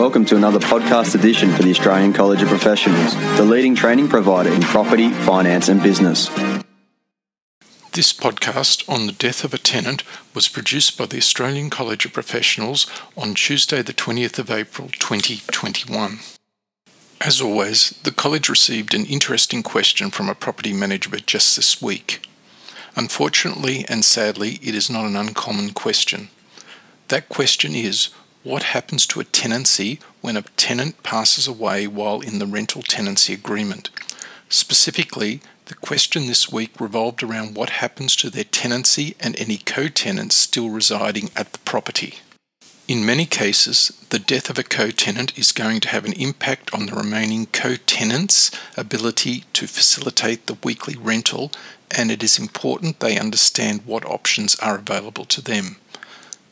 Welcome to another podcast edition for the Australian College of Professionals, the leading training provider in property, finance, and business. This podcast on the death of a tenant was produced by the Australian College of Professionals on Tuesday, the 20th of April 2021. As always, the college received an interesting question from a property manager just this week. Unfortunately and sadly, it is not an uncommon question. That question is what happens to a tenancy when a tenant passes away while in the rental tenancy agreement? Specifically, the question this week revolved around what happens to their tenancy and any co tenants still residing at the property. In many cases, the death of a co tenant is going to have an impact on the remaining co tenant's ability to facilitate the weekly rental, and it is important they understand what options are available to them.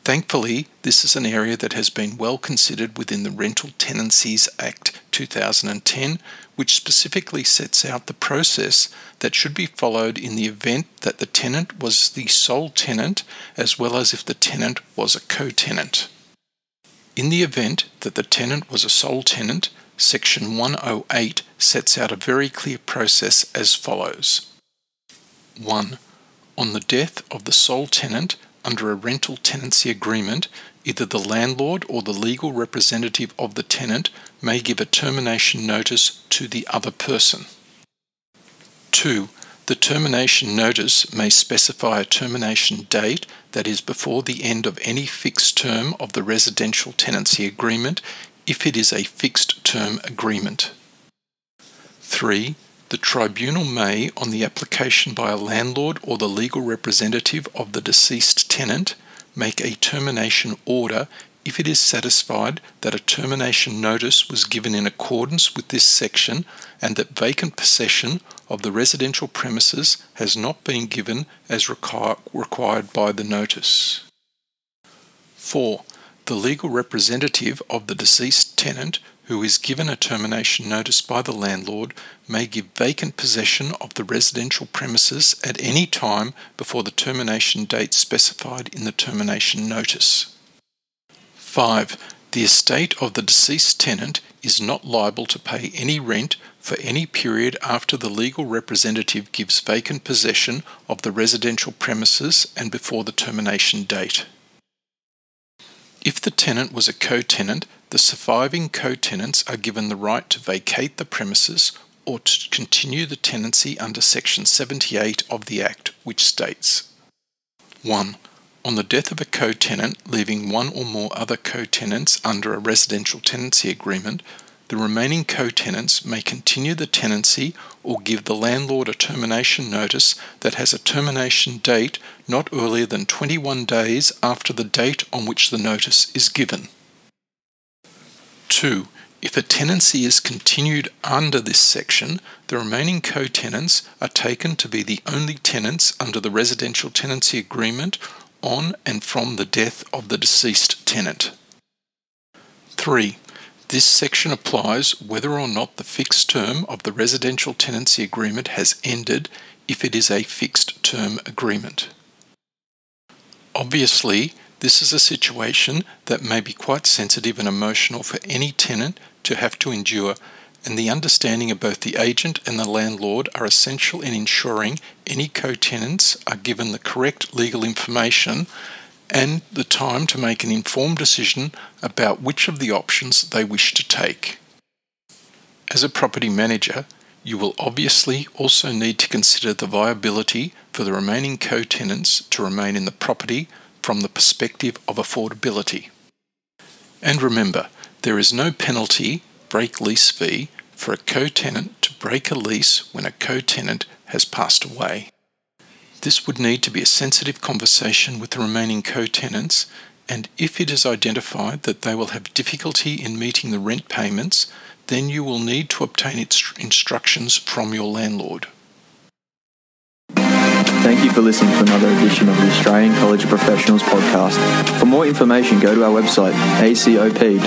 Thankfully, this is an area that has been well considered within the Rental Tenancies Act 2010, which specifically sets out the process that should be followed in the event that the tenant was the sole tenant as well as if the tenant was a co tenant. In the event that the tenant was a sole tenant, Section 108 sets out a very clear process as follows 1. On the death of the sole tenant, under a rental tenancy agreement, either the landlord or the legal representative of the tenant may give a termination notice to the other person. 2. The termination notice may specify a termination date that is before the end of any fixed term of the residential tenancy agreement if it is a fixed term agreement. 3 the tribunal may, on the application by a landlord or the legal representative of the deceased tenant, make a termination order if it is satisfied that a termination notice was given in accordance with this section and that vacant possession of the residential premises has not been given as requ- required by the notice. 4. The legal representative of the deceased tenant who is given a termination notice by the landlord may give vacant possession of the residential premises at any time before the termination date specified in the termination notice. 5. The estate of the deceased tenant is not liable to pay any rent for any period after the legal representative gives vacant possession of the residential premises and before the termination date. If the tenant was a co tenant, the surviving co tenants are given the right to vacate the premises or to continue the tenancy under Section 78 of the Act, which states 1. On the death of a co tenant leaving one or more other co tenants under a residential tenancy agreement, the remaining co tenants may continue the tenancy or give the landlord a termination notice that has a termination date not earlier than 21 days after the date on which the notice is given. 2. If a tenancy is continued under this section, the remaining co tenants are taken to be the only tenants under the residential tenancy agreement on and from the death of the deceased tenant. 3. This section applies whether or not the fixed term of the residential tenancy agreement has ended if it is a fixed term agreement. Obviously, this is a situation that may be quite sensitive and emotional for any tenant to have to endure, and the understanding of both the agent and the landlord are essential in ensuring any co tenants are given the correct legal information and the time to make an informed decision about which of the options they wish to take. As a property manager, you will obviously also need to consider the viability for the remaining co tenants to remain in the property from the perspective of affordability. And remember, there is no penalty, break lease fee, for a co tenant to break a lease when a co tenant has passed away. This would need to be a sensitive conversation with the remaining co tenants, and if it is identified that they will have difficulty in meeting the rent payments, then you will need to obtain its instructions from your landlord. Thank you for listening to another edition of the Australian College of Professionals podcast. For more information, go to our website acop.edu.au.